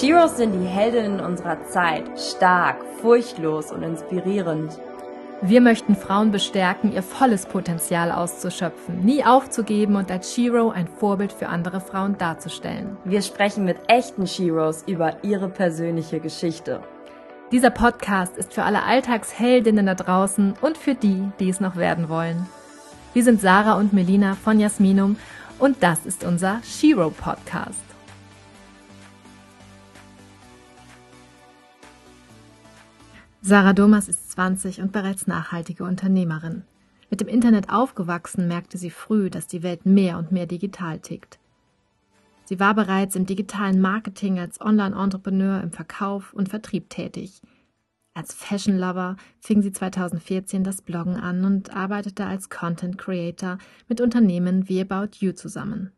Sheroes sind die Heldinnen unserer Zeit, stark, furchtlos und inspirierend. Wir möchten Frauen bestärken, ihr volles Potenzial auszuschöpfen, nie aufzugeben und als Shiro ein Vorbild für andere Frauen darzustellen. Wir sprechen mit echten Sheroes über ihre persönliche Geschichte. Dieser Podcast ist für alle Alltagsheldinnen da draußen und für die, die es noch werden wollen. Wir sind Sarah und Melina von Jasminum und das ist unser Shiro Podcast. Sarah Domas ist 20 und bereits nachhaltige Unternehmerin. Mit dem Internet aufgewachsen, merkte sie früh, dass die Welt mehr und mehr digital tickt. Sie war bereits im digitalen Marketing als Online-Entrepreneur im Verkauf und Vertrieb tätig. Als Fashion Lover fing sie 2014 das Bloggen an und arbeitete als Content Creator mit Unternehmen wie About You zusammen.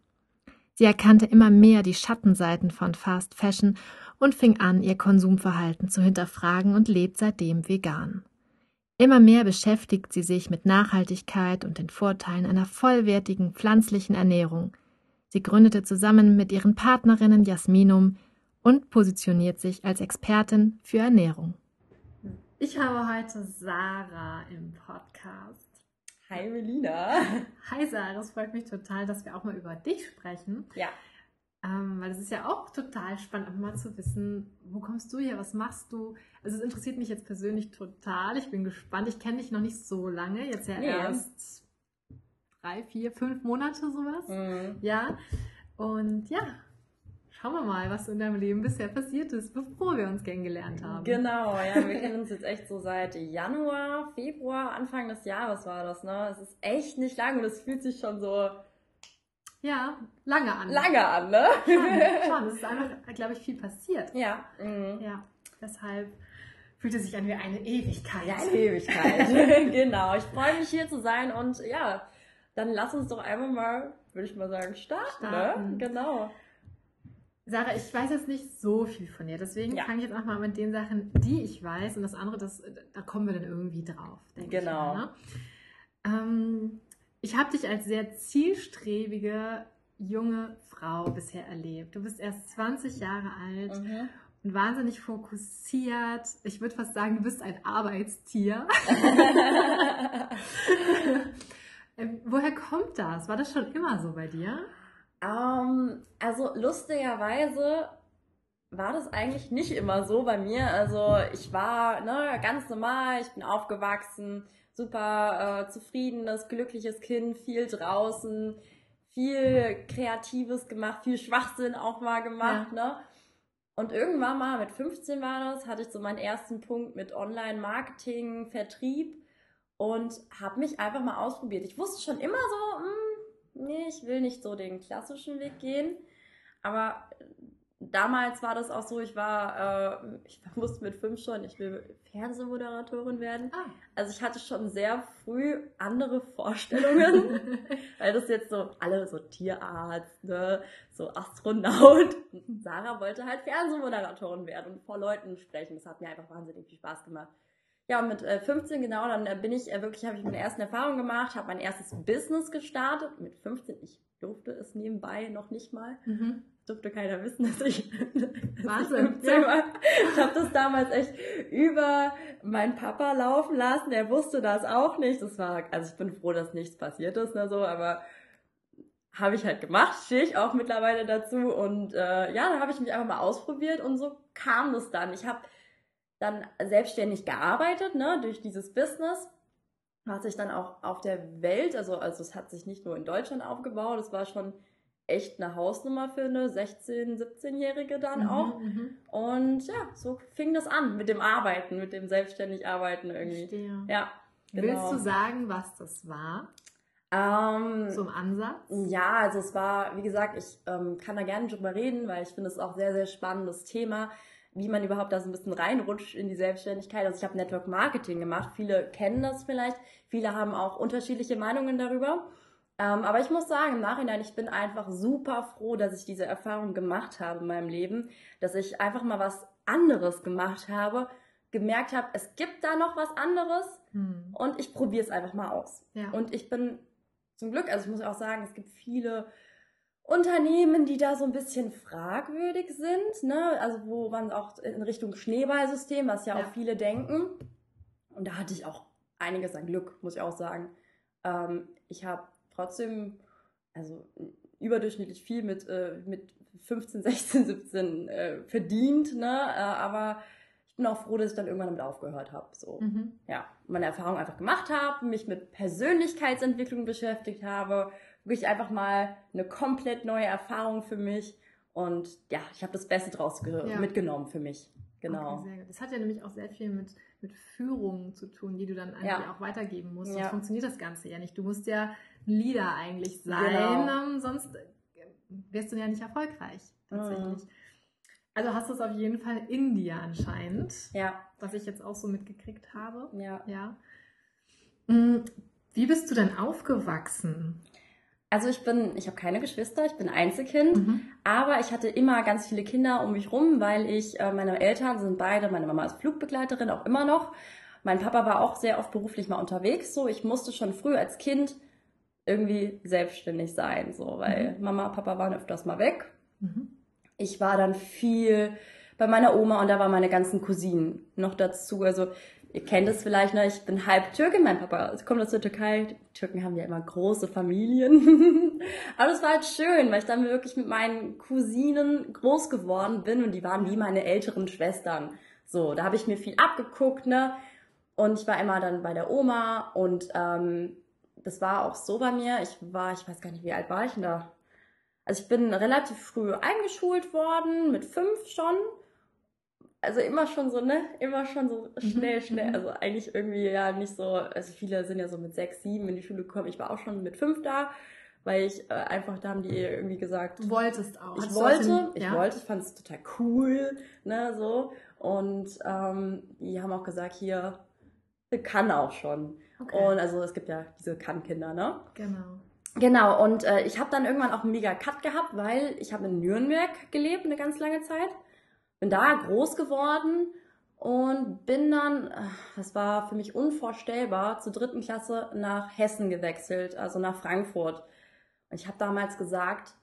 Sie erkannte immer mehr die Schattenseiten von Fast Fashion und fing an, ihr Konsumverhalten zu hinterfragen und lebt seitdem vegan. Immer mehr beschäftigt sie sich mit Nachhaltigkeit und den Vorteilen einer vollwertigen pflanzlichen Ernährung. Sie gründete zusammen mit ihren Partnerinnen Jasminum und positioniert sich als Expertin für Ernährung. Ich habe heute Sarah im Podcast. Hi Melina. Hi Sarah, es freut mich total, dass wir auch mal über dich sprechen. Ja. Ähm, weil es ist ja auch total spannend, einfach mal zu wissen, wo kommst du her, was machst du? Also es interessiert mich jetzt persönlich total. Ich bin gespannt. Ich kenne dich noch nicht so lange, jetzt ja nee. erst drei, vier, fünf Monate sowas. Mhm. Ja. Und ja, schauen wir mal, was in deinem Leben bisher passiert ist, bevor wir uns kennengelernt haben. Genau, ja, wir kennen uns jetzt echt so seit Januar, Februar, Anfang des Jahres war das, ne? Es ist echt nicht lang und es fühlt sich schon so ja, lange an. Lange an, ne? Schon, schon. Es ist einfach, glaube ich, viel passiert. Ja. Mhm. Ja, deshalb fühlt es sich an wie eine Ewigkeit. Ja, eine Ewigkeit. genau. Ich freue mich hier zu sein und ja, dann lass uns doch einfach mal, würde ich mal sagen, starten, ne? starten. Ne? Genau. Sarah, ich weiß jetzt nicht so viel von dir, deswegen ja. fange ich jetzt auch mal mit den Sachen, die ich weiß und das andere, das, da kommen wir dann irgendwie drauf, denke genau. ich. Genau. Ne? Ähm, ich habe dich als sehr zielstrebige junge Frau bisher erlebt. Du bist erst 20 Jahre alt mhm. und wahnsinnig fokussiert. Ich würde fast sagen, du bist ein Arbeitstier. ähm, woher kommt das? War das schon immer so bei dir? Um, ähm, also lustigerweise war das eigentlich nicht immer so bei mir. Also ich war ne, ganz normal, ich bin aufgewachsen, super äh, zufriedenes, glückliches Kind, viel draußen, viel Kreatives gemacht, viel Schwachsinn auch mal gemacht, ja. ne? Und irgendwann mal, mit 15 war das, hatte ich so meinen ersten Punkt mit Online-Marketing, Vertrieb und habe mich einfach mal ausprobiert. Ich wusste schon immer so, mh, hm, nee, ich will nicht so den klassischen Weg gehen. Aber damals war das auch so, ich war, äh, ich wusste mit fünf schon, ich will Fernsehmoderatorin werden. Ah. Also ich hatte schon sehr früh andere Vorstellungen, weil das jetzt so alle so Tierarzt, ne, so Astronaut. Sarah wollte halt Fernsehmoderatorin werden und vor Leuten sprechen. Das hat mir einfach wahnsinnig viel Spaß gemacht. Ja, und mit äh, 15 genau, dann äh, bin ich äh, wirklich, habe ich meine ersten Erfahrungen gemacht, habe mein erstes Business gestartet. Mit 15, ich durfte es nebenbei noch nicht mal. Mhm durfte keiner wissen, dass ich Wahnsinn. Ja. Ich habe das damals echt über meinen Papa laufen lassen. Der wusste das auch nicht. Das war, also ich bin froh, dass nichts passiert ist, ne, so, aber habe ich halt gemacht, stehe ich auch mittlerweile dazu und äh, ja, da habe ich mich einfach mal ausprobiert und so kam das dann. Ich habe dann selbstständig gearbeitet, ne, durch dieses Business hat sich dann auch auf der Welt, also also es hat sich nicht nur in Deutschland aufgebaut, es war schon echt eine Hausnummer für eine 16-, 17-Jährige dann mhm, auch. Mhm. Und ja, so fing das an mit dem Arbeiten, mit dem selbstständig Arbeiten irgendwie. Verstehe. Ja. Genau. Willst du sagen, was das war? Ähm, Zum Ansatz? Ja, also es war, wie gesagt, ich ähm, kann da gerne drüber reden, weil ich finde es auch sehr, sehr spannendes Thema, wie man überhaupt da so ein bisschen reinrutscht in die Selbstständigkeit. Also ich habe Network Marketing gemacht, viele kennen das vielleicht, viele haben auch unterschiedliche Meinungen darüber. Ähm, aber ich muss sagen, im Nachhinein, ich bin einfach super froh, dass ich diese Erfahrung gemacht habe in meinem Leben, dass ich einfach mal was anderes gemacht habe, gemerkt habe, es gibt da noch was anderes hm. und ich probiere es einfach mal aus. Ja. Und ich bin zum Glück, also ich muss auch sagen, es gibt viele Unternehmen, die da so ein bisschen fragwürdig sind, ne? also wo man auch in Richtung Schneeballsystem, was ja, ja. auch viele denken. Und da hatte ich auch einiges an Glück, muss ich auch sagen. Ähm, ich habe trotzdem, also überdurchschnittlich viel mit, äh, mit 15, 16, 17 äh, verdient, ne? Äh, aber ich bin auch froh, dass ich dann irgendwann damit aufgehört habe. So, mhm. ja, meine Erfahrung einfach gemacht habe, mich mit Persönlichkeitsentwicklung beschäftigt habe, wirklich einfach mal eine komplett neue Erfahrung für mich. Und ja, ich habe das Beste draus ja. mitgenommen für mich. Genau. Okay. Das hat ja nämlich auch sehr viel mit, mit Führung zu tun, die du dann eigentlich ja. auch weitergeben musst. Ja. Sonst funktioniert das Ganze ja nicht. Du musst ja Leader eigentlich sein, genau. ähm, sonst äh, wärst du ja nicht erfolgreich tatsächlich. Mhm. Also hast du es auf jeden Fall in dir anscheinend. Ja. Was ich jetzt auch so mitgekriegt habe. Ja. ja. Mm, wie bist du denn aufgewachsen? Also ich bin, ich habe keine Geschwister, ich bin Einzelkind, mhm. aber ich hatte immer ganz viele Kinder um mich rum, weil ich, äh, meine Eltern sind beide, meine Mama ist Flugbegleiterin, auch immer noch. Mein Papa war auch sehr oft beruflich mal unterwegs, so ich musste schon früh als Kind irgendwie selbstständig sein, so, weil mhm. Mama, Papa waren öfters mal weg. Mhm. Ich war dann viel bei meiner Oma und da waren meine ganzen Cousinen noch dazu. Also ihr kennt es vielleicht, ne? ich bin halb Türkin, mein Papa kommt aus der Türkei. Die Türken haben ja immer große Familien. Aber es war halt schön, weil ich dann wirklich mit meinen Cousinen groß geworden bin und die waren wie meine älteren Schwestern. So, da habe ich mir viel abgeguckt, ne? Und ich war immer dann bei der Oma und ähm, das war auch so bei mir. Ich war, ich weiß gar nicht, wie alt war ich denn da? Also ich bin relativ früh eingeschult worden, mit fünf schon. Also immer schon so, ne? Immer schon so mhm, schnell, schnell. Mhm. Also eigentlich irgendwie ja nicht so, also viele sind ja so mit sechs, sieben in die Schule gekommen. Ich war auch schon mit fünf da, weil ich äh, einfach, da haben die irgendwie gesagt. Du wolltest auch. Ich wollte, den, ich ja? wollte, ich fand es total cool, ne, so. Und ähm, die haben auch gesagt, hier, kann auch schon. Okay. Und also es gibt ja diese Kann-Kinder, ne? Genau. Genau, und äh, ich habe dann irgendwann auch einen mega Cut gehabt, weil ich habe in Nürnberg gelebt eine ganz lange Zeit. Bin da groß geworden und bin dann, das war für mich unvorstellbar, zur dritten Klasse nach Hessen gewechselt, also nach Frankfurt. Und ich habe damals gesagt,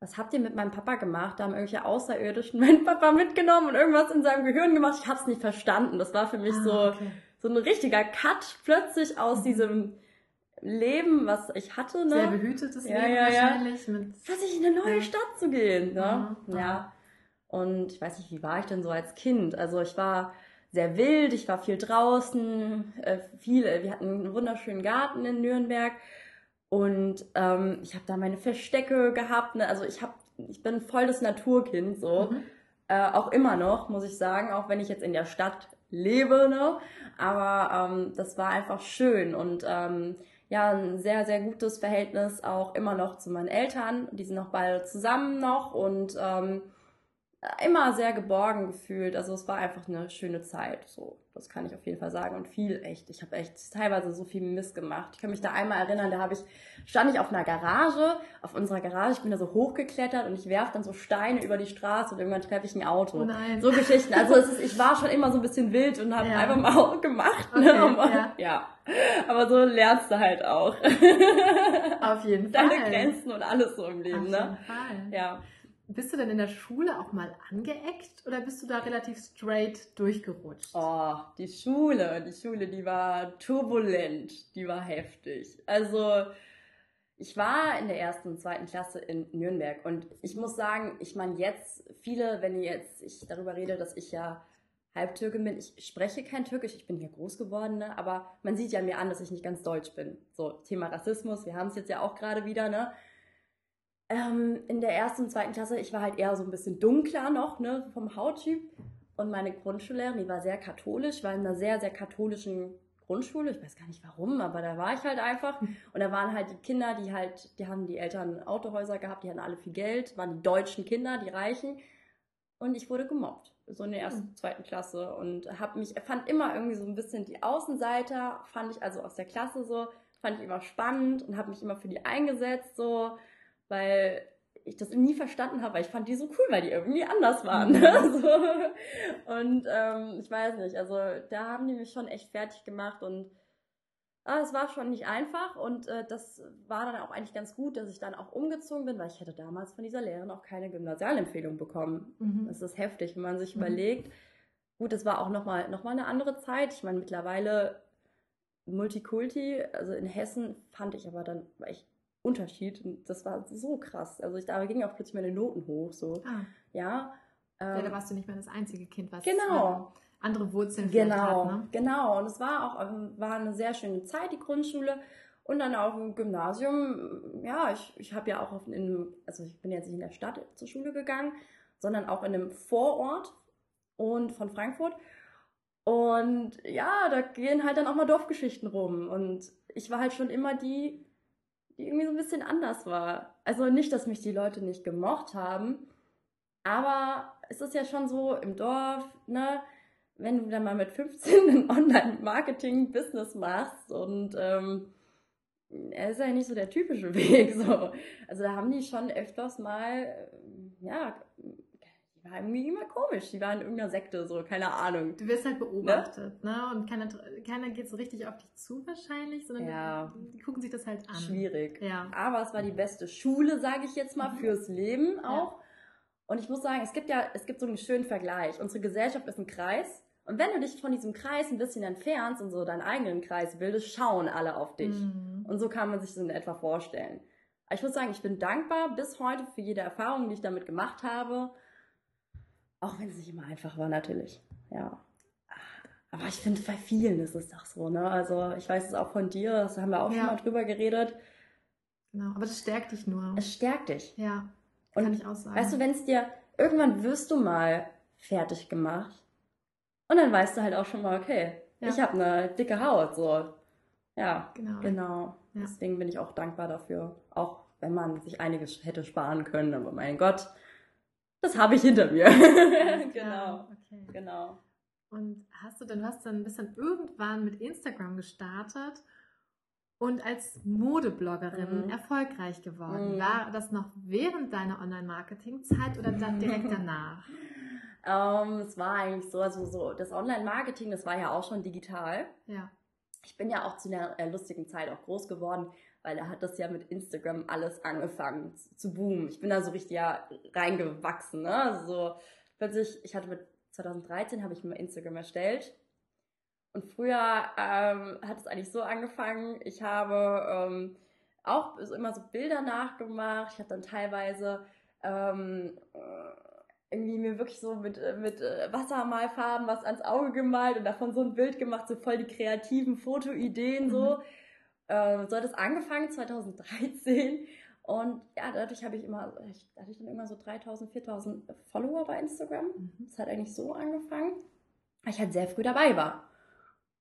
was habt ihr mit meinem Papa gemacht? Da haben irgendwelche Außerirdischen meinen Papa mitgenommen und irgendwas in seinem Gehirn gemacht. Ich habe es nicht verstanden. Das war für mich ah, so, okay. so ein richtiger Cut plötzlich aus mhm. diesem Leben, was ich hatte. Ne? Sehr behütetes ja, Leben ja, wahrscheinlich. Ja. Mit, Plötzlich in eine neue Stadt zu gehen. Ne? Ja. Und ich weiß nicht, wie war ich denn so als Kind? Also ich war sehr wild, ich war viel draußen, äh, viel, äh, wir hatten einen wunderschönen Garten in Nürnberg und ähm, ich habe da meine Verstecke gehabt. Ne? Also ich habe, ich bin voll das Naturkind so. Mhm. Äh, auch immer noch, muss ich sagen, auch wenn ich jetzt in der Stadt lebe, ne? Aber ähm, das war einfach schön und ähm, ja ein sehr, sehr gutes Verhältnis auch immer noch zu meinen Eltern. Die sind noch beide zusammen noch und ähm, immer sehr geborgen gefühlt. Also es war einfach eine schöne Zeit. So, das kann ich auf jeden Fall sagen. Und viel echt. Ich habe echt teilweise so viel Mist gemacht. Ich kann mich da einmal erinnern, da habe ich, stand ich auf einer Garage, auf unserer Garage, ich bin da so hochgeklettert und ich werfe dann so Steine über die Straße und irgendwann treffe ich ein Auto. Oh nein. So Geschichten. Also es ist, ich war schon immer so ein bisschen wild und habe ja. einfach mal auch gemacht. Ne? Okay, ja. ja. Aber so lernst du halt auch. Auf jeden Fall. Deine Grenzen und alles so im Leben, auf ne? Jeden Fall. Ja. Bist du denn in der Schule auch mal angeeckt oder bist du da relativ straight durchgerutscht? Oh, die Schule, die Schule, die war turbulent, die war heftig. Also, ich war in der ersten und zweiten Klasse in Nürnberg und ich muss sagen, ich meine jetzt, viele, wenn jetzt ich darüber rede, dass ich ja Halbtürkin bin, ich spreche kein Türkisch, ich bin hier groß geworden, ne? aber man sieht ja mir an, dass ich nicht ganz deutsch bin. So, Thema Rassismus, wir haben es jetzt ja auch gerade wieder, ne? Ähm, in der ersten und zweiten Klasse, ich war halt eher so ein bisschen dunkler noch, ne, vom Hauttyp. Und meine Grundschullehrerin, die war sehr katholisch, war in einer sehr, sehr katholischen Grundschule. Ich weiß gar nicht warum, aber da war ich halt einfach. Und da waren halt die Kinder, die halt, die haben die Eltern Autohäuser gehabt, die hatten alle viel Geld, waren die deutschen Kinder, die Reichen. Und ich wurde gemobbt, so in der ersten, zweiten Klasse. Und hab mich, fand immer irgendwie so ein bisschen die Außenseiter, fand ich also aus der Klasse so, fand ich immer spannend und habe mich immer für die eingesetzt, so weil ich das nie verstanden habe, weil ich fand die so cool, weil die irgendwie anders waren. Mhm. so. Und ähm, ich weiß nicht, also da haben die mich schon echt fertig gemacht und Aber es war schon nicht einfach und äh, das war dann auch eigentlich ganz gut, dass ich dann auch umgezogen bin, weil ich hätte damals von dieser Lehrerin auch keine Gymnasialempfehlung bekommen. Mhm. Das ist heftig, wenn man sich Mhm. überlegt. Gut, das war auch nochmal noch mal eine andere Zeit. Ich meine, mittlerweile Multikulti, also in Hessen fand ich aber dann war echt Unterschied und das war so krass. Also ich, da gingen auch plötzlich meine Noten hoch, so, Ah, ja. ja, Ähm, da warst du nicht mehr das einzige Kind, was Genau. äh, andere Wurzeln Genau, hat. Ne? genau. Und es war auch ähm, war eine sehr schöne Zeit, die Grundschule. Und dann auch im Gymnasium. Ja, ich, ich habe ja auch in, also ich bin jetzt nicht in der Stadt zur Schule gegangen, sondern auch in einem Vorort und von Frankfurt. Und ja, da gehen halt dann auch mal Dorfgeschichten rum. Und ich war halt schon immer die, die irgendwie so ein bisschen anders war. Also nicht, dass mich die Leute nicht gemocht haben, aber es ist ja schon so im Dorf, ne? wenn du dann mal mit 15 ein Online-Marketing-Business machst und ähm, er ist ja nicht so der typische Weg. So. Also da haben die schon öfters mal, äh, ja, die waren irgendwie immer komisch. Die waren in irgendeiner Sekte, so, keine Ahnung. Du wirst halt beobachtet, ne? Und keiner, keiner geht so richtig auf dich zu wahrscheinlich, sondern Ja. die, die gucken sich das halt an. Schwierig. Ja. Aber es war die beste Schule, sage ich jetzt mal, Mhm. fürs Leben auch. Und ich muss sagen, es gibt ja, es gibt so einen schönen Vergleich. Unsere Gesellschaft ist ein Kreis. Und wenn du dich von diesem Kreis ein bisschen entfernst und so deinen eigenen Kreis bildest, schauen alle auf dich. Mhm. Und so kann man sich das in etwa vorstellen. Ich muss sagen, ich bin dankbar bis heute für jede Erfahrung, die ich damit gemacht habe. Auch wenn es nicht immer einfach war, natürlich. Ja. Aber ich finde, bei vielen ist es doch so, ne? Also, ich weiß es auch von dir, das haben wir auch Ja. schon mal drüber geredet. Genau. Aber das stärkt dich nur. Es stärkt dich. ja. Und kann ich auch sagen. Weißt du, wenn es dir, irgendwann wirst du mal fertig gemacht. Und dann weißt du halt auch schon mal, okay, Ja. ich habe eine dicke Haut, so. Ja, Genau. genau. Ja. Deswegen bin ich auch dankbar dafür. Auch wenn man sich einiges hätte sparen können, aber mein Gott, das habe ich hinter mir. Genau. Okay. genau. Und hast du dann, du hast dann bist dann irgendwann mit Instagram gestartet und als Modebloggerin Mhm. erfolgreich geworden. Mhm. War das noch während deiner Online-Marketing-Zeit oder dann direkt danach? Ähm, es war eigentlich so, also so, das Online-Marketing, das war ja auch schon digital. Ja. Ich bin ja auch zu einer äh, lustigen Zeit auch groß geworden, weil da hat das ja mit Instagram alles angefangen zu, boomen. Ich bin da so richtig ja reingewachsen, ne? Also so plötzlich, ich hatte mit 2013 habe ich mir Instagram erstellt. Und früher ähm, hat es eigentlich so angefangen, ich habe ähm, auch immer so Bilder nachgemacht. Ich habe dann teilweise ähm, äh, irgendwie mir wirklich so mit, äh, mit äh, Wassermalfarben was ans Auge gemalt und davon so ein Bild gemacht, so voll die kreativen Fotoideen so. Ähm, so hat es angefangen 2013 und ja, dadurch habe ich immer, ich, hatte ich dann immer so 3000, 4000 Follower bei Instagram. Mhm. Das hat eigentlich so angefangen, weil ich halt sehr früh dabei war.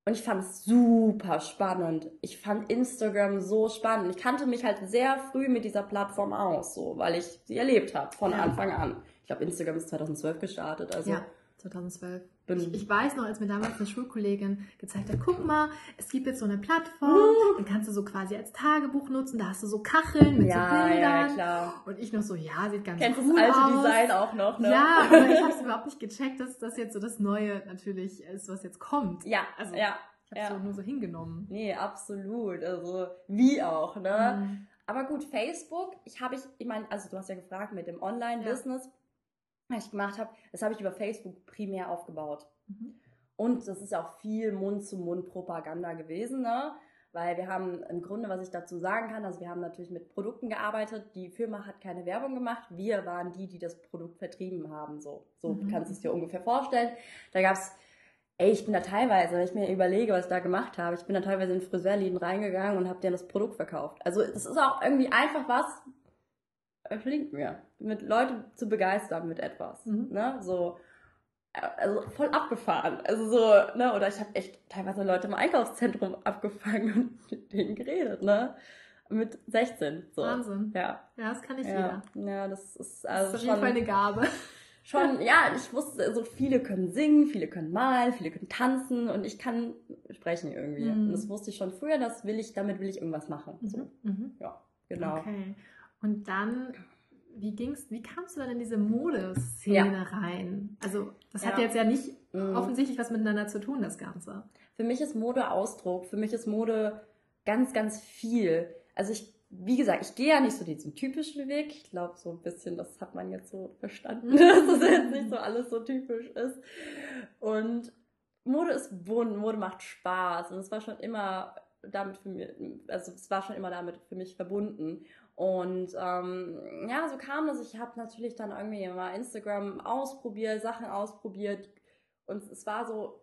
Und ich fand es super spannend. Ich fand Instagram so spannend. Ich kannte mich halt sehr früh mit dieser Plattform aus, so, weil ich sie erlebt habe von Ja. Anfang an. Ich glaube, Instagram ist 2012 gestartet, also ja, 2012. Ich, ich weiß noch, als mir damals eine Schulkollegin gezeigt hat, guck mal, es gibt jetzt so eine Plattform, Uh. dann kannst du so quasi als Tagebuch nutzen, da hast du so Kacheln mit ja, so ja, Bildern. klar. Und ich noch so, ja, sieht ganz Kennst cool das alte aus. Design auch noch, ne? Ja, aber ich habe es überhaupt nicht gecheckt, dass das jetzt so das Neue natürlich ist, was jetzt kommt. ja, Also, ja. Ich habe Ja. so nur so hingenommen. Nee, absolut. Also, wie auch, ne? Mhm. Aber gut, Facebook, ich habe ich, ich meine, also du hast ja gefragt mit dem Online-Business, was ich gemacht habe, das habe ich über Facebook primär aufgebaut. Mhm. Und das ist auch viel Mund-zu-Mund-Propaganda gewesen, ne? Weil wir haben im Grunde, was ich dazu sagen kann, also wir haben natürlich mit Produkten gearbeitet, die Firma hat keine Werbung gemacht, wir waren die, die das Produkt vertrieben haben, so. So Mhm. kannst du es dir ungefähr vorstellen. Da gab's Ey, ich bin da teilweise, wenn ich mir überlege, was ich da gemacht habe, ich bin da teilweise in Friseurläden reingegangen und habe denen das Produkt verkauft. Also es ist auch irgendwie einfach was, gelingt mir, mit Leute zu begeistern mit etwas. Mhm. Ne? So, äh, also voll abgefahren. Also so, ne, oder ich habe echt teilweise Leute im Einkaufszentrum abgefangen und mit denen geredet, ne? Mit 16. So. Wahnsinn. Ja. Ja, das kann nicht Ja, jeder. ja, das ist Das also ist auf jeden schon Fall eine Gabe. schon, ja, ich wusste, so viele können singen, viele können malen, viele können tanzen und ich kann sprechen irgendwie. Mhm. Und das wusste ich schon früher, das will ich, damit will ich irgendwas machen. So, Mhm. Mhm. ja, genau. Okay. Und dann, wie ging's, wie kamst du dann in diese Modeszene rein? Also, das hat Ja. jetzt ja nicht Mhm. offensichtlich was miteinander zu tun, das Ganze. Für mich ist Mode Ausdruck, für mich ist Mode ganz, ganz viel. Also ich, wie gesagt, ich gehe ja nicht so diesen typischen Weg. Ich glaube, so ein bisschen, das hat man jetzt so verstanden, dass es jetzt nicht so alles so typisch ist. Und Mode ist bunt, Mode macht Spaß. Und es war schon immer damit für mich, also es war schon immer damit für mich verbunden. Und ähm, ja, so kam das. Ich habe natürlich dann irgendwie mal Instagram ausprobiert, Sachen ausprobiert. Und es war so,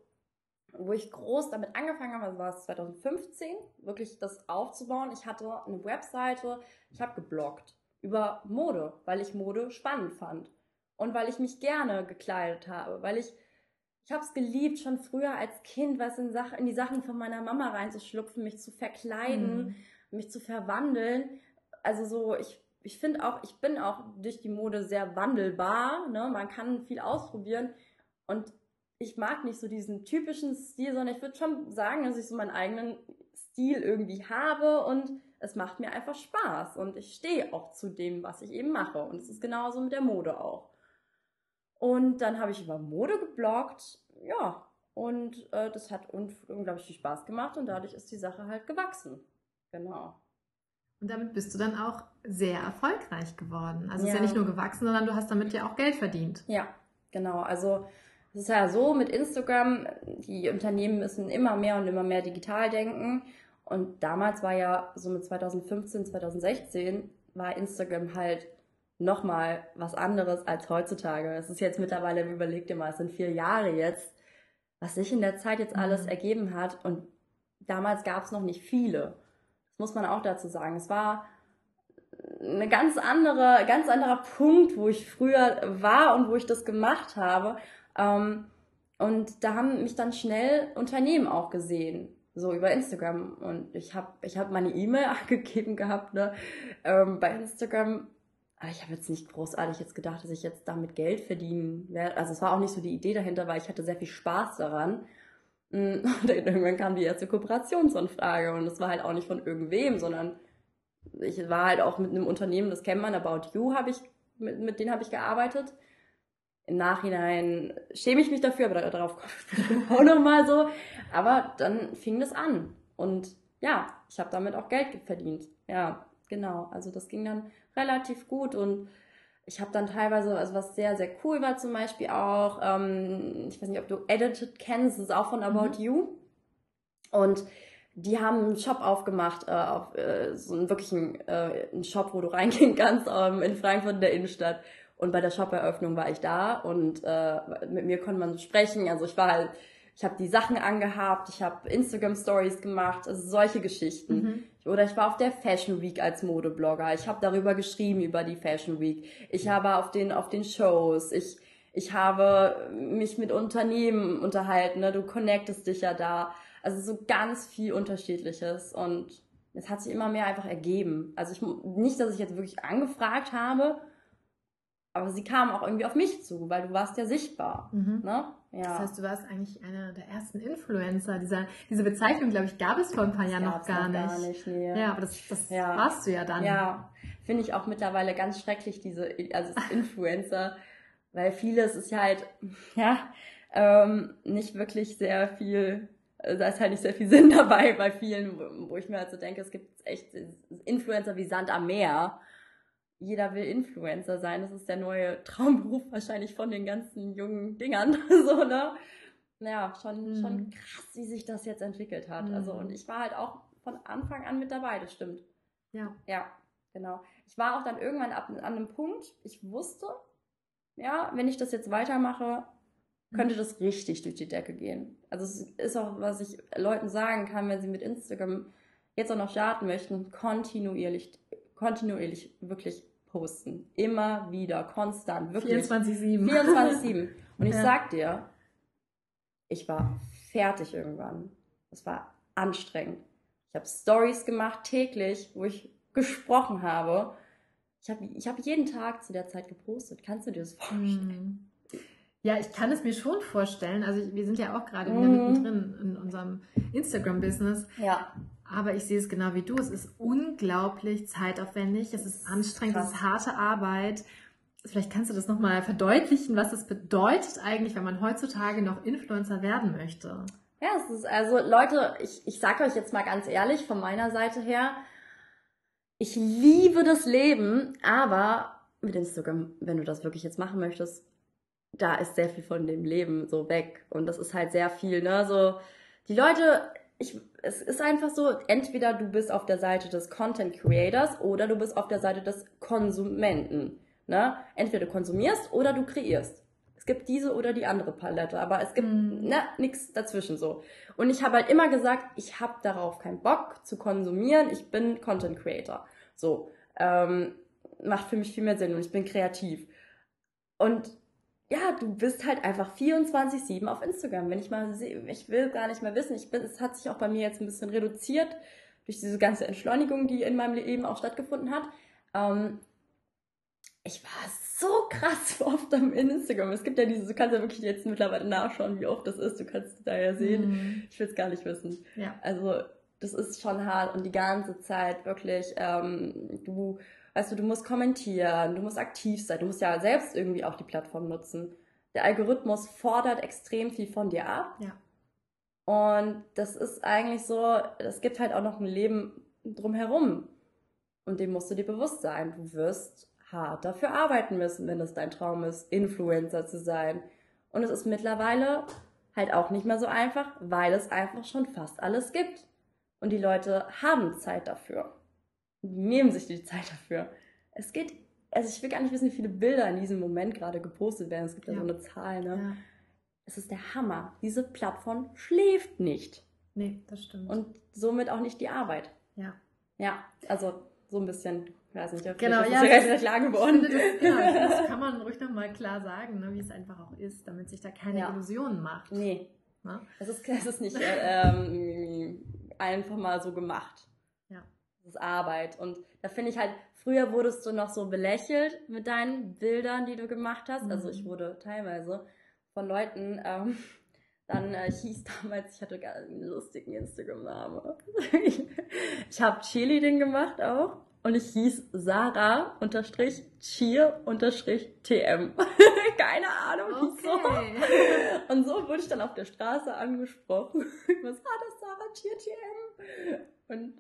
wo ich groß damit angefangen habe, also war es 2015, wirklich das aufzubauen. Ich hatte eine Webseite, ich habe gebloggt über Mode, weil ich Mode spannend fand. Und weil ich mich gerne gekleidet habe, weil ich ich habe es geliebt, schon früher als Kind, was in, Sache, in die Sachen von meiner Mama reinzuschlupfen, mich zu verkleiden, mhm. mich zu verwandeln. Also so, ich, ich finde auch, ich bin auch durch die Mode sehr wandelbar. Ne? Man kann viel ausprobieren. Und ich mag nicht so diesen typischen Stil, sondern ich würde schon sagen, dass ich so meinen eigenen Stil irgendwie habe und es macht mir einfach Spaß und ich stehe auch zu dem, was ich eben mache. Und es ist genauso mit der Mode auch. Und dann habe ich über Mode gebloggt, ja, und äh, das hat unglaublich viel Spaß gemacht und dadurch ist die Sache halt gewachsen. Genau. Und damit bist du dann auch sehr erfolgreich geworden. Also ja. es ist ja nicht nur gewachsen, sondern du hast damit ja auch Geld verdient. Ja, genau. Also es ist ja so mit Instagram, die Unternehmen müssen immer mehr und immer mehr digital denken. Und damals war ja so mit 2015, 2016 war Instagram halt nochmal was anderes als heutzutage. Es ist jetzt mittlerweile, überleg dir mal, es sind vier Jahre jetzt, was sich in der Zeit jetzt alles mhm. ergeben hat. Und damals gab es noch nicht viele. Das muss man auch dazu sagen. Es war eine ganz andere, ganz anderer Punkt, wo ich früher war und wo ich das gemacht habe. Ähm, und da haben mich dann schnell Unternehmen auch gesehen, so über Instagram. Und ich habe ich hab meine E-Mail angegeben gehabt ne, ähm, bei Instagram aber ich habe jetzt nicht großartig jetzt gedacht, dass ich jetzt damit Geld verdienen werde. Also es war auch nicht so die Idee dahinter, weil ich hatte sehr viel Spaß daran. Mm, und irgendwann kam die erste Kooperationsanfrage und es war halt auch nicht von irgendwem, sondern ich war halt auch mit einem Unternehmen, das kennt man, About You habe ich, mit, mit denen habe ich gearbeitet. Im Nachhinein schäme ich mich dafür, aber darauf komme ich auch nochmal so. Aber dann fing das an und ja, ich habe damit auch Geld verdient. Ja, genau. Also das ging dann relativ gut und ich habe dann teilweise, also was sehr, sehr cool war zum Beispiel auch, ähm, ich weiß nicht, ob du Edited kennst, das ist auch von About mhm. You. Und die haben einen Shop aufgemacht, äh, auf, äh, so einen wirklichen äh, einen Shop, wo du reingehen kannst, ähm, in Frankfurt in der Innenstadt. Und bei der Shop-Eröffnung war ich da und äh, mit mir konnte man so sprechen. Also ich war halt ich habe die Sachen angehabt, ich habe Instagram Stories gemacht, also solche Geschichten. Mhm. Oder ich war auf der Fashion Week als Modeblogger. Ich habe darüber geschrieben über die Fashion Week. Ich habe auf den auf den Shows. Ich ich habe mich mit Unternehmen unterhalten. Ne? Du connectest dich ja da. Also so ganz viel Unterschiedliches und es hat sich immer mehr einfach ergeben. Also ich nicht, dass ich jetzt wirklich angefragt habe, aber sie kamen auch irgendwie auf mich zu, weil du warst ja sichtbar. Mhm. Ne? Ja. Das heißt, du warst eigentlich einer der ersten Influencer. Dieser, diese Bezeichnung, glaube ich, gab es vor ein paar Jahren noch gar, noch gar nicht. Nee. Ja, aber das, das ja. warst du ja dann. Ja, finde ich auch mittlerweile ganz schrecklich, diese, also Influencer, weil vieles ist ja halt, ja, ähm, nicht wirklich sehr viel, äh, da ist halt nicht sehr viel Sinn dabei bei vielen, wo ich mir halt so denke, es gibt echt Influencer wie Sand am Meer jeder will Influencer sein. Das ist der neue Traumberuf wahrscheinlich von den ganzen jungen Dingern. so, ne? Naja, schon, mhm. schon krass, wie sich das jetzt entwickelt hat. Mhm. Also, und ich war halt auch von Anfang an mit dabei, das stimmt. Ja. Ja, genau. Ich war auch dann irgendwann ab, an einem Punkt, ich wusste, ja, wenn ich das jetzt weitermache, könnte mhm. das richtig durch die Decke gehen. Also es ist auch, was ich Leuten sagen kann, wenn sie mit Instagram jetzt auch noch starten möchten, kontinuierlich, kontinuierlich wirklich posten. Immer wieder, konstant, wirklich. 24-7. 24-7. Und ich ja. sag dir, ich war fertig irgendwann. Es war anstrengend. Ich habe Stories gemacht täglich, wo ich gesprochen habe. Ich habe ich hab jeden Tag zu der Zeit gepostet. Kannst du dir das vorstellen? Mhm. Ja, ich kann es mir schon vorstellen. Also wir sind ja auch gerade wieder mhm. mittendrin in unserem Instagram-Business. Ja. Aber ich sehe es genau wie du. Es ist unglaublich zeitaufwendig. Es ist anstrengend. Krass. Es ist harte Arbeit. Vielleicht kannst du das nochmal verdeutlichen, was das bedeutet eigentlich, wenn man heutzutage noch Influencer werden möchte. Ja, es ist, also Leute, ich, ich sag euch jetzt mal ganz ehrlich von meiner Seite her, ich liebe das Leben, aber mit Instagram, wenn du das wirklich jetzt machen möchtest, da ist sehr viel von dem Leben so weg. Und das ist halt sehr viel, ne? So, die Leute, ich, es ist einfach so, entweder du bist auf der Seite des Content Creators oder du bist auf der Seite des Konsumenten. Ne? Entweder du konsumierst oder du kreierst. Es gibt diese oder die andere Palette, aber es gibt mm. ne, nichts dazwischen so. Und ich habe halt immer gesagt, ich habe darauf keinen Bock zu konsumieren, ich bin Content Creator. So, ähm, macht für mich viel mehr Sinn und ich bin kreativ. Und ja, du bist halt einfach 24-7 auf Instagram. Wenn ich mal sehe, ich will gar nicht mehr wissen, ich bin, es hat sich auch bei mir jetzt ein bisschen reduziert durch diese ganze Entschleunigung, die in meinem Leben auch stattgefunden hat. Ähm, ich war so krass oft am Instagram. Es gibt ja diese, du kannst ja wirklich jetzt mittlerweile nachschauen, wie oft das ist. Du kannst da ja sehen. Mhm. Ich will es gar nicht wissen. Ja. Also, das ist schon hart und die ganze Zeit wirklich, ähm, du Weißt du, du musst kommentieren, du musst aktiv sein, du musst ja selbst irgendwie auch die Plattform nutzen. Der Algorithmus fordert extrem viel von dir ab. Ja. Und das ist eigentlich so, es gibt halt auch noch ein Leben drumherum. Und dem musst du dir bewusst sein. Du wirst hart dafür arbeiten müssen, wenn es dein Traum ist, Influencer zu sein. Und es ist mittlerweile halt auch nicht mehr so einfach, weil es einfach schon fast alles gibt. Und die Leute haben Zeit dafür nehmen sich die Zeit dafür. Es geht, also ich will gar nicht wissen, wie viele Bilder in diesem Moment gerade gepostet werden. Es gibt ja, ja so eine Zahl, ne? Ja. Es ist der Hammer. Diese Plattform schläft nicht. Nee, das stimmt. Und somit auch nicht die Arbeit. Ja. Ja, also so ein bisschen, ich weiß nicht, genau, ist ja, das ist klar geworden. Das, genau, das kann man ruhig nochmal klar sagen, ne, wie es einfach auch ist, damit sich da keine ja. Illusionen macht. Nee. Es ist, es ist nicht äh, ähm, einfach mal so gemacht ist Arbeit. Und da finde ich halt, früher wurdest du noch so belächelt mit deinen Bildern, die du gemacht hast. Mhm. Also ich mhm. wurde teilweise von Leuten, ähm, dann äh, hieß damals, ich hatte gar einen lustigen Instagram-Namen. ich habe Chili den gemacht auch. Und ich hieß Sarah unterstrich Cheer unterstrich TM. Keine Ahnung, okay. wieso. Und so wurde ich dann auf der Straße angesprochen. Was war das, Sarah Cheer TM? Und,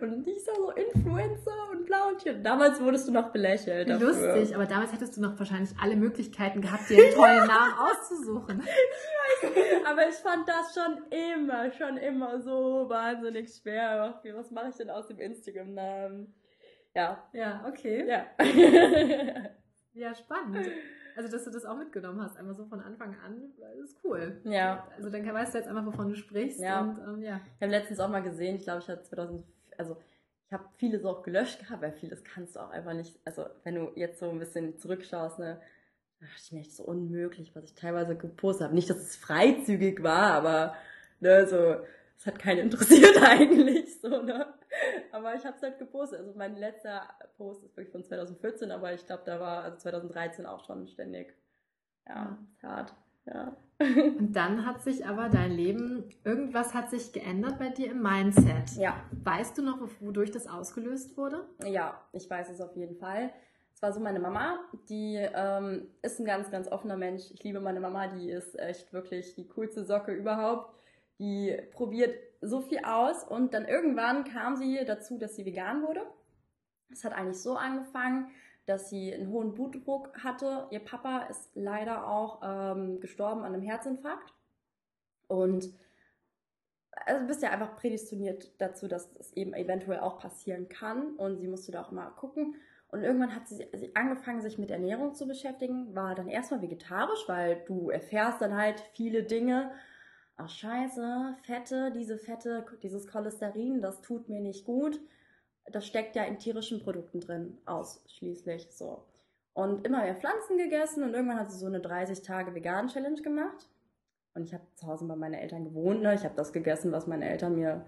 und ich sah so Influencer und bla und hier. Damals wurdest du noch belächelt. Dafür. Lustig, aber damals hättest du noch wahrscheinlich alle Möglichkeiten gehabt, dir einen tollen Namen auszusuchen. Ich weiß, aber ich fand das schon immer, schon immer so wahnsinnig schwer. Was mache ich denn aus dem Instagram-Namen? Ja. Ja, okay. Ja. ja, spannend. Also, dass du das auch mitgenommen hast, einmal so von Anfang an, das ist cool. Ja. Also, dann weißt du jetzt einfach, wovon du sprichst. Ja. Und, ähm, ja. Ich habe letztens auch mal gesehen, ich glaube, ich hatte 2000, also, ich habe vieles auch gelöscht gehabt, weil vieles kannst du auch einfach nicht, also, wenn du jetzt so ein bisschen zurückschaust, ne, dachte ich mir echt so unmöglich, was ich teilweise gepostet habe. Nicht, dass es freizügig war, aber, ne, so, es hat keinen interessiert eigentlich, so, ne. Aber ich habe es halt gepostet. Also mein letzter Post ist wirklich von 2014, aber ich glaube, da war also 2013 auch schon ständig. Ja, ja. hart. Ja. Und dann hat sich aber dein Leben, irgendwas hat sich geändert bei dir im Mindset. Ja. Weißt du noch, wodurch das ausgelöst wurde? Ja, ich weiß es auf jeden Fall. Es war so meine Mama, die ähm, ist ein ganz, ganz offener Mensch. Ich liebe meine Mama, die ist echt wirklich die coolste Socke überhaupt. Die probiert so viel aus und dann irgendwann kam sie dazu, dass sie vegan wurde. Es hat eigentlich so angefangen, dass sie einen hohen Blutdruck hatte. Ihr Papa ist leider auch ähm, gestorben an einem Herzinfarkt. Und also bist ja einfach prädestiniert dazu, dass es eben eventuell auch passieren kann. Und sie musste da auch immer gucken. Und irgendwann hat sie, sie angefangen, sich mit Ernährung zu beschäftigen, war dann erstmal vegetarisch, weil du erfährst dann halt viele Dinge ach scheiße, Fette, diese Fette, dieses Cholesterin, das tut mir nicht gut. Das steckt ja in tierischen Produkten drin, ausschließlich so. Und immer mehr Pflanzen gegessen und irgendwann hat sie so eine 30 Tage vegan Challenge gemacht. Und ich habe zu Hause bei meinen Eltern gewohnt, ne? Ich habe das gegessen, was meine Eltern mir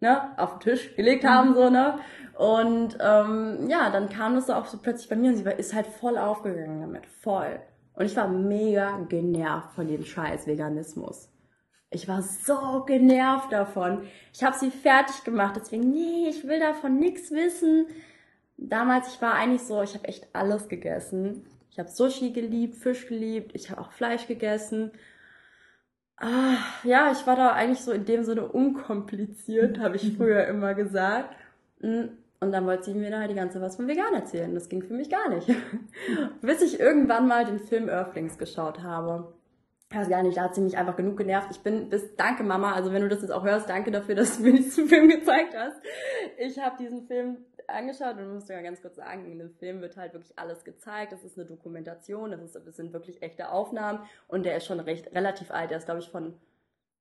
ne, auf den Tisch gelegt haben, so, ne? Und ähm, ja, dann kam das so auch so plötzlich bei mir und sie war, ist halt voll aufgegangen damit. Voll. Und ich war mega genervt von dem Scheiß Veganismus. Ich war so genervt davon. Ich habe sie fertig gemacht, deswegen, nee, ich will davon nichts wissen. Damals, ich war eigentlich so, ich habe echt alles gegessen. Ich habe Sushi geliebt, Fisch geliebt, ich habe auch Fleisch gegessen. Ah, ja, ich war da eigentlich so in dem Sinne unkompliziert, habe ich früher immer gesagt. Mm, und dann wollte sie mir da halt die ganze was von vegan erzählen. Das ging für mich gar nicht. Bis ich irgendwann mal den Film Earthlings geschaut habe. Weiß gar nicht, da hat sie mich einfach genug genervt. Ich bin bis, danke Mama, also wenn du das jetzt auch hörst, danke dafür, dass du mir diesen Film gezeigt hast. Ich habe diesen Film angeschaut und muss ja ganz kurz sagen, in dem Film wird halt wirklich alles gezeigt. Das ist eine Dokumentation, das, ist, das sind wirklich echte Aufnahmen und der ist schon recht relativ alt. Der ist, glaube ich, von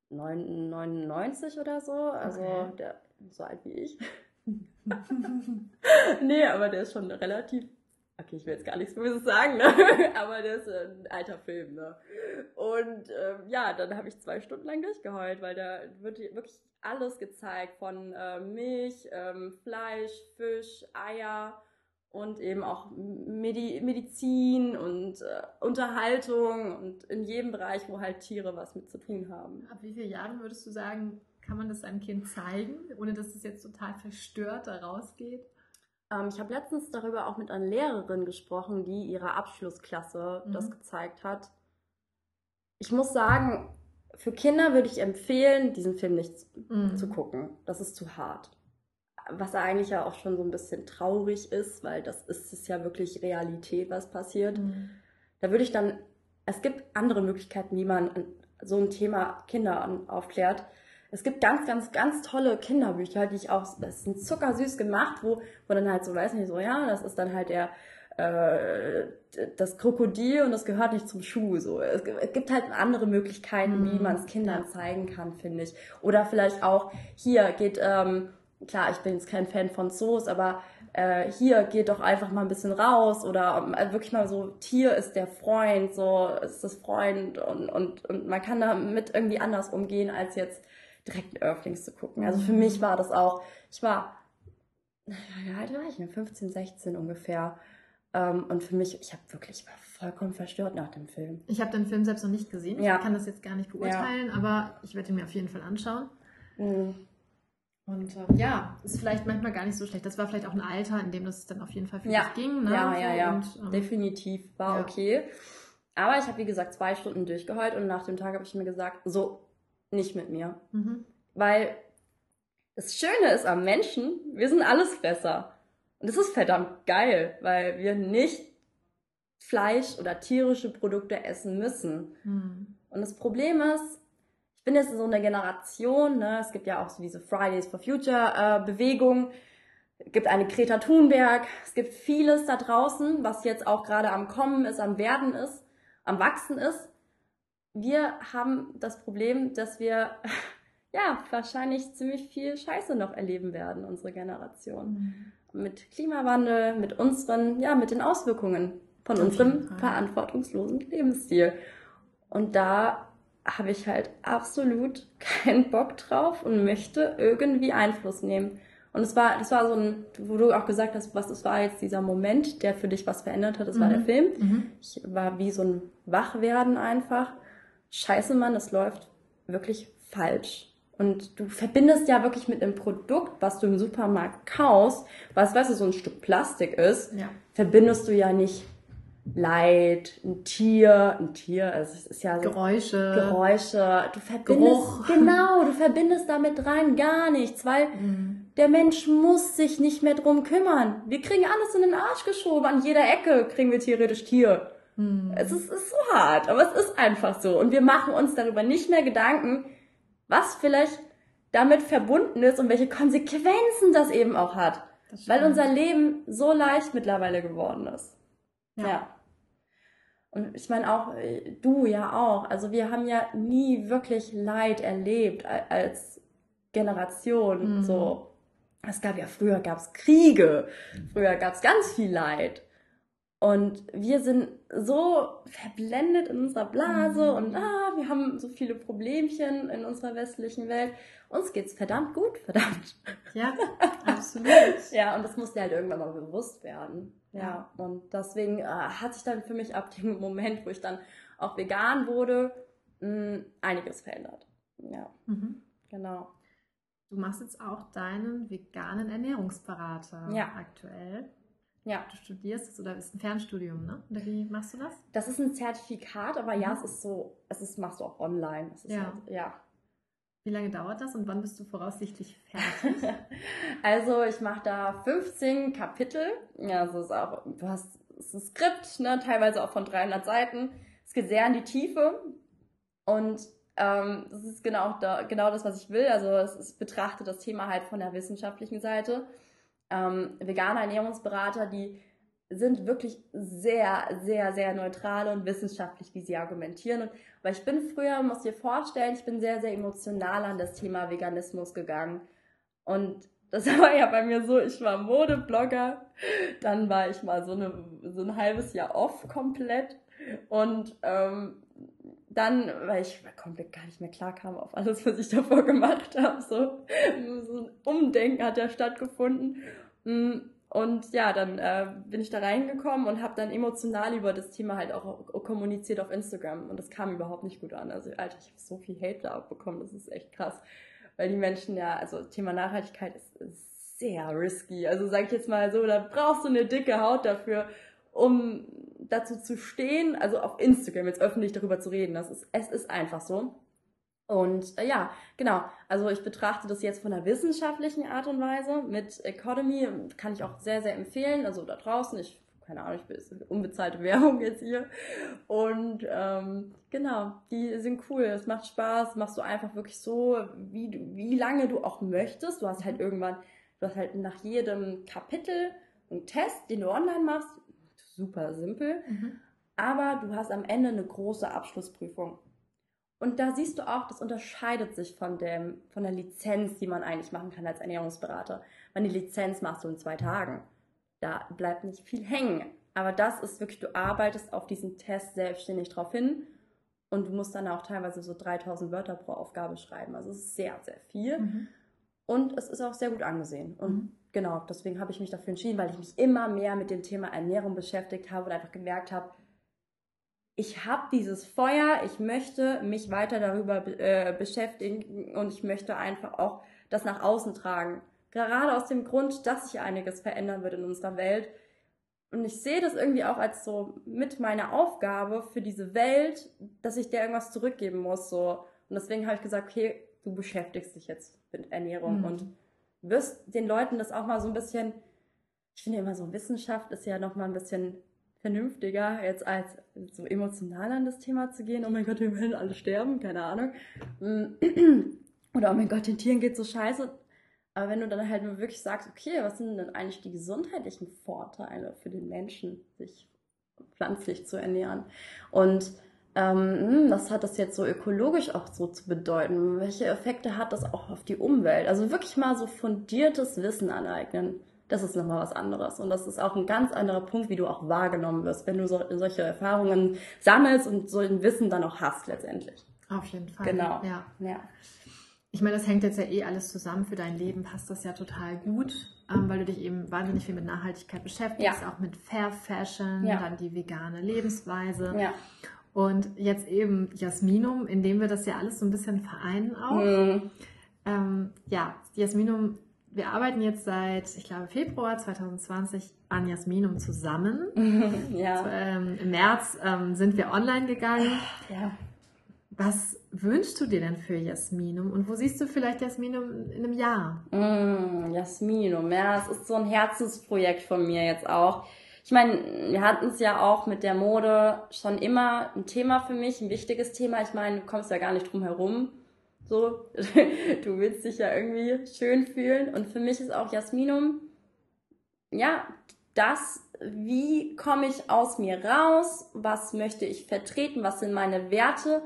99 oder so. Also okay. der so alt wie ich. nee, aber der ist schon relativ. Okay, ich will jetzt gar nichts Böses sagen, ne? aber der ist ein alter Film, ne? Und ähm, ja, dann habe ich zwei Stunden lang durchgeheult, weil da wird wirklich alles gezeigt von äh, Milch, ähm, Fleisch, Fisch, Eier und eben auch Medi Medizin und äh, Unterhaltung und in jedem Bereich, wo halt Tiere was mit zu tun haben. Ab wie vielen Jahren würdest du sagen, kann man das einem Kind zeigen, ohne dass es jetzt total verstört da rausgeht? Ähm, ich habe letztens darüber auch mit einer Lehrerin gesprochen, die ihrer Abschlussklasse mhm. das gezeigt hat. Ich muss sagen, für Kinder würde ich empfehlen, diesen Film nicht mhm. zu gucken. Das ist zu hart. Was eigentlich ja auch schon so ein bisschen traurig ist, weil das ist es ja wirklich Realität, was passiert. Mhm. Da würde ich dann, es gibt andere Möglichkeiten, wie man so ein Thema Kinder aufklärt. Es gibt ganz, ganz, ganz tolle Kinderbücher, die ich auch, das sind zuckersüß gemacht, wo, wo dann halt so, weiß nicht, so, ja, das ist dann halt der, äh, das Krokodil und das gehört nicht zum Schuh. So. Es, gibt halt andere Möglichkeiten, wie mhm. man es Kindern zeigen kann, finde ich. Oder vielleicht auch, hier geht, ähm, klar, ich bin jetzt kein Fan von Zoos, aber äh, hier geht doch einfach mal ein bisschen raus oder äh, wirklich mal so, Tier ist der Freund, so ist das Freund und, und, und man kann damit irgendwie anders umgehen, als jetzt direkt Earthlings zu gucken. Also für mich war das auch, ich war, wie alt war ich? 15, 16 ungefähr. Ähm, und für mich, ich habe wirklich war vollkommen verstört nach dem Film. Ich habe den Film selbst noch nicht gesehen. Ja. Ich kann das jetzt gar nicht beurteilen, ja. aber ich werde ihn mir auf jeden Fall anschauen. Mhm. Und äh, ja, ist vielleicht manchmal gar nicht so schlecht. Das war vielleicht auch ein Alter, in dem das dann auf jeden Fall für ja. dich ging. Ne? Ja, ja, ja. Und, ähm, Definitiv war okay. Aber ich habe, wie gesagt, zwei Stunden durchgeheult und nach dem Tag habe ich mir gesagt, so, nicht mit mir. Mhm. Weil das Schöne ist am Menschen, wir sind alles besser. Und das ist verdammt geil, weil wir nicht Fleisch oder tierische Produkte essen müssen. Mhm. Und das Problem ist, ich bin jetzt so eine Generation, ne, es gibt ja auch so diese Fridays for Future äh, Bewegung, es gibt eine Greta Thunberg, es gibt vieles da draußen, was jetzt auch gerade am Kommen ist, am Werden ist, am Wachsen ist. Wir haben das Problem, dass wir ja wahrscheinlich ziemlich viel Scheiße noch erleben werden, unsere Generation. Mhm mit Klimawandel, mit unseren, ja, mit den Auswirkungen von unserem verantwortungslosen Lebensstil. Und da habe ich halt absolut keinen Bock drauf und möchte irgendwie Einfluss nehmen. Und es war, das war so ein, wo du auch gesagt hast, was es war jetzt dieser Moment, der für dich was verändert hat, das mhm. war der mhm. Film. Mhm. Ich war wie so ein Wachwerden einfach. Scheiße, Mann, das läuft wirklich falsch. Und du verbindest ja wirklich mit einem Produkt, was du im Supermarkt kaufst, was, weißt du, so ein Stück Plastik ist, ja. verbindest du ja nicht Leid, ein Tier, ein Tier, also es ist ja so Geräusche, Geräusche, du verbindest, Geruch. genau, du verbindest damit rein gar nichts, weil mhm. der Mensch muss sich nicht mehr drum kümmern. Wir kriegen alles in den Arsch geschoben, an jeder Ecke kriegen wir theoretisch Tier. Mhm. Es ist, ist so hart, aber es ist einfach so. Und wir machen uns darüber nicht mehr Gedanken, was vielleicht damit verbunden ist und welche Konsequenzen das eben auch hat. Weil unser Leben so leicht mittlerweile geworden ist. Ja. ja. Und ich meine auch, äh, du ja auch. Also wir haben ja nie wirklich Leid erlebt als Generation. Mhm. So. Es gab ja früher gab's Kriege, früher gab's ganz viel Leid. Und wir sind so verblendet in unserer Blase mhm. und ah, wir haben so viele Problemchen in unserer westlichen Welt. Uns geht's verdammt gut, verdammt. Ja, absolut. ja, und das musste halt irgendwann mal bewusst werden. Ja, ja. und deswegen äh, hat sich dann für mich ab dem Moment, wo ich dann auch vegan wurde, mh, einiges verändert. Ja, mhm. genau. Du machst jetzt auch deinen veganen Ernährungsberater ja. aktuell. Ja. Du studierst es oder ist ein Fernstudium, ne? Oder wie machst du das? Das ist ein Zertifikat, aber mhm. ja, es ist so, es ist, machst du auch online. ja. Halt, ja. Wie lange dauert das und wann bist du voraussichtlich fertig? also ich mache da 15 Kapitel. Ja, also ist auch, du hast ist ein Skript, ne, teilweise auch von 300 Seiten. Es geht sehr in die Tiefe und ähm, das ist genau, da, genau das, was ich will. Also es, es betrachtet das Thema halt von der wissenschaftlichen Seite. Ähm, vegane Ernährungsberater, die sind wirklich sehr, sehr, sehr neutral und wissenschaftlich, wie sie argumentieren. Und, weil ich bin früher, muss dir vorstellen, ich bin sehr, sehr emotional an das Thema Veganismus gegangen. Und das war ja bei mir so, ich war Modeblogger, dann war ich mal so, eine, so ein halbes Jahr off komplett. Und ähm, dann, weil ich komplett gar nicht mehr klar kam auf alles, was ich davor gemacht habe, so, so ein Umdenken hat ja stattgefunden. Mm, und ja, dann äh, bin ich da reingekommen und habe dann emotional über das Thema halt auch kommuniziert auf Instagram. Und das kam überhaupt nicht gut an. Also, Alter, ich habe so viel Hate da abbekommen, das ist echt krass. Weil die Menschen ja, also Thema Nachhaltigkeit ist, ist sehr risky. Also sag ich jetzt mal so, da brauchst du eine dicke Haut dafür, um dazu zu stehen, also auf Instagram jetzt öffentlich darüber zu reden. Das ist, es ist einfach so. Und äh, ja, genau. Also ich betrachte das jetzt von einer wissenschaftlichen Art und Weise. Mit Economy kann ich auch sehr, sehr empfehlen. Also da draußen, ich, keine Ahnung, ich bin unbezahlte Werbung jetzt hier. Und ähm, genau, die sind cool. Es macht Spaß. Machst du einfach wirklich so, wie, wie lange du auch möchtest. Du hast halt irgendwann, du hast halt nach jedem Kapitel einen Test, den du online machst super simpel. Mhm. Aber du hast am Ende eine große Abschlussprüfung. Und da siehst du auch, das unterscheidet sich von, dem, von der Lizenz, die man eigentlich machen kann als Ernährungsberater. Weil die Lizenz machst du in zwei Tagen. Da bleibt nicht viel hängen. Aber das ist wirklich, du arbeitest auf diesen Test selbstständig drauf hin und du musst dann auch teilweise so 3000 Wörter pro Aufgabe schreiben. Also es ist sehr, sehr viel. Mhm. Und es ist auch sehr gut angesehen. Und mhm genau, deswegen habe ich mich dafür entschieden, weil ich mich immer mehr mit dem Thema Ernährung beschäftigt habe und einfach gemerkt habe, ich habe dieses Feuer, ich möchte mich weiter darüber äh, beschäftigen und ich möchte einfach auch das nach außen tragen. Gerade aus dem Grund, dass sich einiges verändern wird in unserer Welt. Und ich sehe das irgendwie auch als so mit meiner Aufgabe für diese Welt, dass ich der irgendwas zurückgeben muss. So. Und deswegen habe ich gesagt, okay, du beschäftigst dich jetzt mit Ernährung mhm. und wirst den Leuten das auch mal so ein bisschen, ich finde immer so Wissenschaft ist ja noch mal ein bisschen vernünftiger, jetzt als so emotional an das Thema zu gehen. Oh mein Gott, wir werden alle sterben, keine Ahnung. Oder oh mein Gott, den Tieren geht so scheiße. Aber wenn du dann halt nur wirklich sagst, okay, was sind denn eigentlich die gesundheitlichen Vorteile für den Menschen, sich pflanzlich zu ernähren? Und ähm, hm, was hat das jetzt so ökologisch auch so zu bedeuten? Welche Effekte hat das auch auf die Umwelt? Also wirklich mal so fundiertes Wissen aneignen. Das ist nochmal was anderes. Und das ist auch ein ganz anderer Punkt, wie du auch wahrgenommen wirst, wenn du so, solche Erfahrungen sammelst und so ein Wissen dann auch hast letztendlich. Auf jeden Fall. Genau. Ja. ja. Ich meine, das hängt jetzt ja eh alles zusammen. Für dein Leben passt das ja total gut, ähm, weil du dich eben wahnsinnig viel mit Nachhaltigkeit beschäftigst, ja. auch mit Fair Fashion, ja. dann die vegane Lebensweise. Ja. Und jetzt eben Jasminum, indem wir das ja alles so ein bisschen vereinen auch. Mhm. Ähm, ja, Jasminum, wir arbeiten jetzt seit, ich glaube, Februar 2020 an Jasminum zusammen. ja. Ähm, Im März ähm, sind wir online gegangen. Ja. Was wünschst du dir denn für Jasminum und wo siehst du vielleicht Jasminum in einem Jahr? Mm, Jasminum, ja, es ist so ein Herzensprojekt von mir jetzt auch ich meine, wir hatten es ja auch mit der Mode schon immer ein Thema für mich, ein wichtiges Thema. Ich meine, du kommst ja gar nicht drum herum. So, du willst dich ja irgendwie schön fühlen. Und für mich ist auch Jasminum, ja, das, wie komme ich aus mir raus? Was möchte ich vertreten? Was sind meine Werte?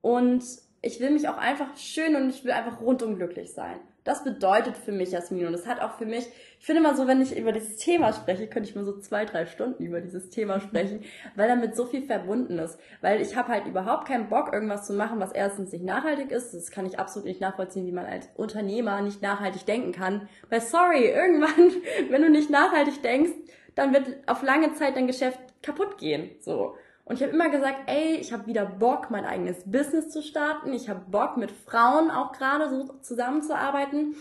Und ich will mich auch einfach schön und ich will einfach rundum glücklich sein. Das bedeutet für mich Jasmin und das hat auch für mich, ich finde immer so, wenn ich über dieses Thema spreche, könnte ich mal so zwei, drei Stunden über dieses Thema sprechen, weil damit so viel verbunden ist. Weil ich habe halt überhaupt keinen Bock, irgendwas zu machen, was erstens nicht nachhaltig ist. Das kann ich absolut nicht nachvollziehen, wie man als Unternehmer nicht nachhaltig denken kann. Weil sorry, irgendwann, wenn du nicht nachhaltig denkst, dann wird auf lange Zeit dein Geschäft kaputt gehen. So. Und ich habe immer gesagt, ey, ich habe wieder Bock, mein eigenes Business zu starten. Ich habe Bock, mit Frauen auch gerade so zusammenzuarbeiten,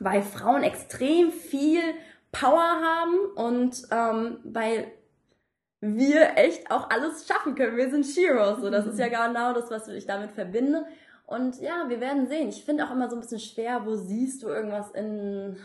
weil Frauen extrem viel Power haben und ähm, weil wir echt auch alles schaffen können. Wir sind Heroes. So, das ist ja genau das, was ich damit verbinde. Und ja, wir werden sehen. Ich finde auch immer so ein bisschen schwer, wo siehst du irgendwas in,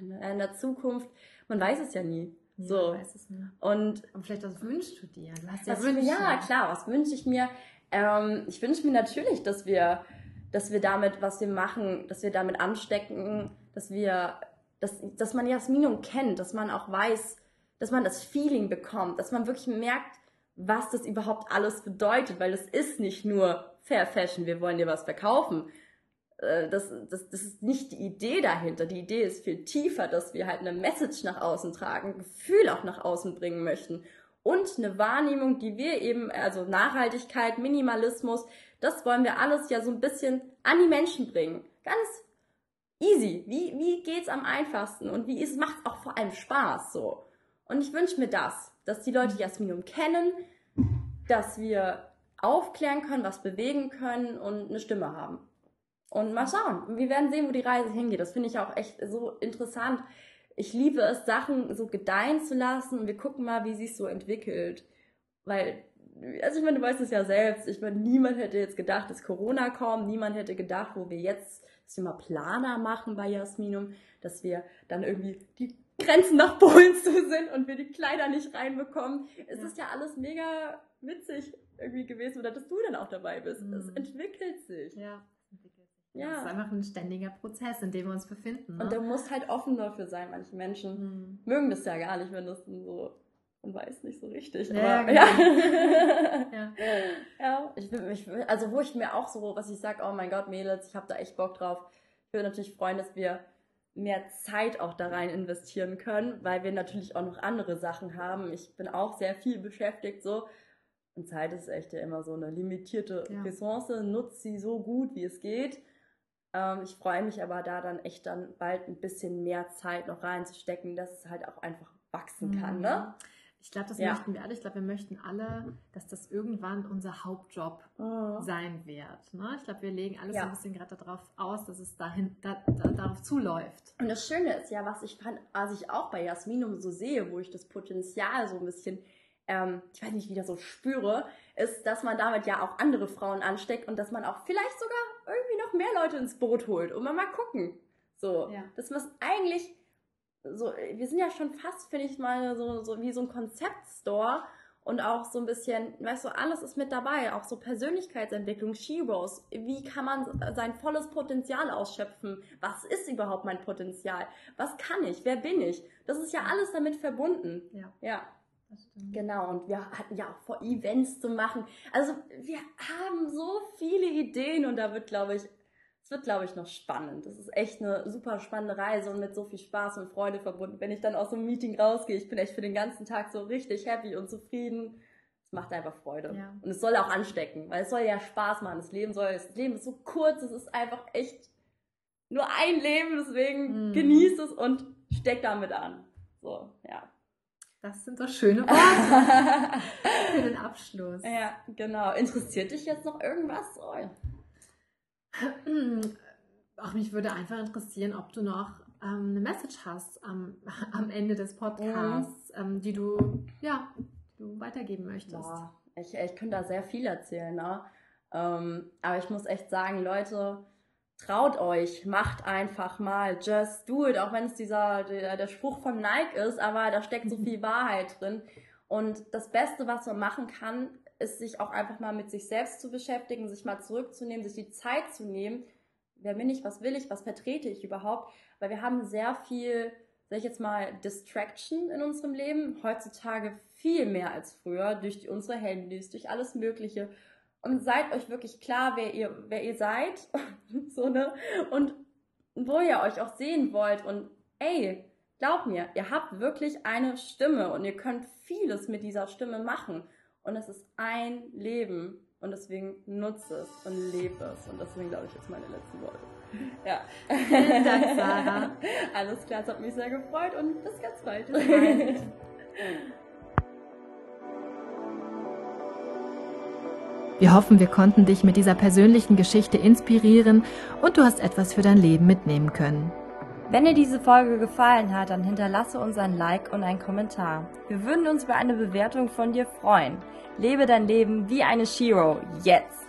in der Zukunft? Man weiß es ja nie. Nee, so. weiß es nicht. Und Und vielleicht, was wünschst du dir? Du hast ja was, Wünsche. ja, klar, was wünsche ich mir? Ähm, ich wünsche mir natürlich, dass wir, dass wir damit, was wir machen, dass wir damit anstecken, dass wir, dass, dass man Jasminum kennt, dass man auch weiß, dass man das Feeling bekommt, dass man wirklich merkt, was das überhaupt alles bedeutet, weil es ist nicht nur Fair Fashion, wir wollen dir was verkaufen. Äh, Das, das, das ist nicht die Idee dahinter. Die Idee ist viel tiefer, dass wir halt eine Message nach außen tragen, Gefühl auch nach außen bringen möchten und eine Wahrnehmung, die wir eben, also Nachhaltigkeit, Minimalismus, das wollen wir alles ja so ein bisschen an die Menschen bringen. Ganz easy. Wie, wie geht's am einfachsten und wie ist, macht's auch vor allem Spaß so. Und ich wünsche mir das, dass die Leute Jasminum kennen, dass wir aufklären können, was bewegen können und eine Stimme haben. Und mal schauen. Wir werden sehen, wo die Reise hingeht. Das finde ich auch echt so interessant. Ich liebe es, Sachen so gedeihen zu lassen und wir gucken mal, wie sich so entwickelt. Weil, also ich meine, du weißt es ja selbst. Ich meine, niemand hätte jetzt gedacht, dass Corona kommt. Niemand hätte gedacht, wo wir jetzt, dass wir mal Planer machen bei Jasminum, dass wir dann irgendwie die Grenzen nach Polen zu sind und wir die Kleider nicht reinbekommen. Es Ja. ist ja alles mega witzig irgendwie gewesen oder dass du dann auch dabei bist. Es Mhm. entwickelt sich. Ja, es entwickelt sich. Ja. Das ist einfach ein ständiger Prozess, in dem wir uns befinden. Ne? Und du musst halt offen dafür sein. Manche Menschen Mhm. mögen das ja gar nicht, wenn das dann so, man weiß nicht so richtig. Ja, aber, genau. ja. Ja. ja, ich will mich, also wo ich mir auch so, was ich sag, oh mein Gott, Mädels, ich habe da echt Bock drauf. Ich würde natürlich freuen, dass wir mehr Zeit auch da rein investieren können, weil wir natürlich auch noch andere Sachen haben. Ich bin auch sehr viel beschäftigt so. Und Zeit ist echt ja immer so eine limitierte Ja. Ressource. Nutzt sie so gut, wie es geht. Ähm, ich freue mich aber da dann echt dann bald ein bisschen mehr Zeit noch reinzustecken, dass es halt auch einfach wachsen kann, ne? Ich glaube, das Ja. möchten wir alle. Ich glaube, wir möchten alle, dass das irgendwann unser Hauptjob Mhm. sein wird. Ne? Ich glaube, wir legen alles Ja. so ein bisschen gerade darauf aus, dass es dahin, da, da, darauf zuläuft. Und das Schöne ist ja, was ich fand, was ich auch bei Jasminum so sehe, wo ich das Potenzial so ein bisschen, ähm, ich weiß nicht, wieder so spüre, ist, dass man damit ja auch andere Frauen ansteckt und dass man auch vielleicht sogar mehr Leute ins Boot holt und mal mal gucken. So, Ja. dass man es eigentlich so, wir sind ja schon fast, finde ich mal, so, so wie so ein Konzeptstore und auch so ein bisschen, weißt du, alles ist mit dabei, auch so Persönlichkeitsentwicklung, Sheroes, wie kann man sein volles Potenzial ausschöpfen? Was ist überhaupt mein Potenzial? Was kann ich? Wer bin ich? Das ist ja alles damit verbunden. Ja, Ja, genau. Und wir hatten ja auch vor, Events zu machen. Also wir haben so viele Ideen und da wird, glaube ich, es wird, glaube ich, noch spannend. Das ist echt eine super spannende Reise und mit so viel Spaß und Freude verbunden. Wenn ich dann aus so einem Meeting rausgehe, ich bin echt für den ganzen Tag so richtig happy und zufrieden. Es macht einfach Freude. Ja. Und es soll auch anstecken, weil es soll ja Spaß machen. Das Leben soll, das Leben ist so kurz, es ist einfach echt nur ein Leben, deswegen Mhm. genießt es und steck damit an. So, ja. Das sind doch schöne Worte für den Abschluss. Ja, genau. Interessiert dich jetzt noch irgendwas? Oh, ja. Ach, mich würde einfach interessieren, ob du noch ähm, eine Message hast am, am Ende des Podcasts, ähm, die du, ja, die du weitergeben möchtest. Boah, ich, ich könnte da sehr viel erzählen, ne? Ähm, aber ich muss echt sagen, Leute, traut euch, macht einfach mal, just do it, auch wenn es dieser, der, der Spruch von Nike ist, aber da steckt so viel Wahrheit drin. Und das Beste, was man machen kann, ist sich auch einfach mal mit sich selbst zu beschäftigen, sich mal zurückzunehmen, sich die Zeit zu nehmen. Wer bin ich, was will ich, was vertrete ich überhaupt? Weil wir haben sehr viel, sag ich jetzt mal, Distraction in unserem Leben. Heutzutage viel mehr als früher, durch die, unsere Handys, durch alles Mögliche. Und seid euch wirklich klar, wer ihr, wer ihr seid. so, ne? Und wo ihr euch auch sehen wollt. Und ey, glaubt mir, ihr habt wirklich eine Stimme und ihr könnt vieles mit dieser Stimme machen. Und es ist ein Leben. Und deswegen nutzt es und lebt es. Und deswegen glaube ich jetzt meine letzten Worte. Ja. Vielen Dank, Sarah. Alles klar, es hat mich sehr gefreut und bis ganz bald. Bis bald. Wir hoffen, wir konnten dich mit dieser persönlichen Geschichte inspirieren und du hast etwas für dein Leben mitnehmen können. Wenn dir diese Folge gefallen hat, dann hinterlasse uns ein Like und einen Kommentar. Wir würden uns über eine Bewertung von dir freuen. Lebe dein Leben wie eine Shiro. Jetzt!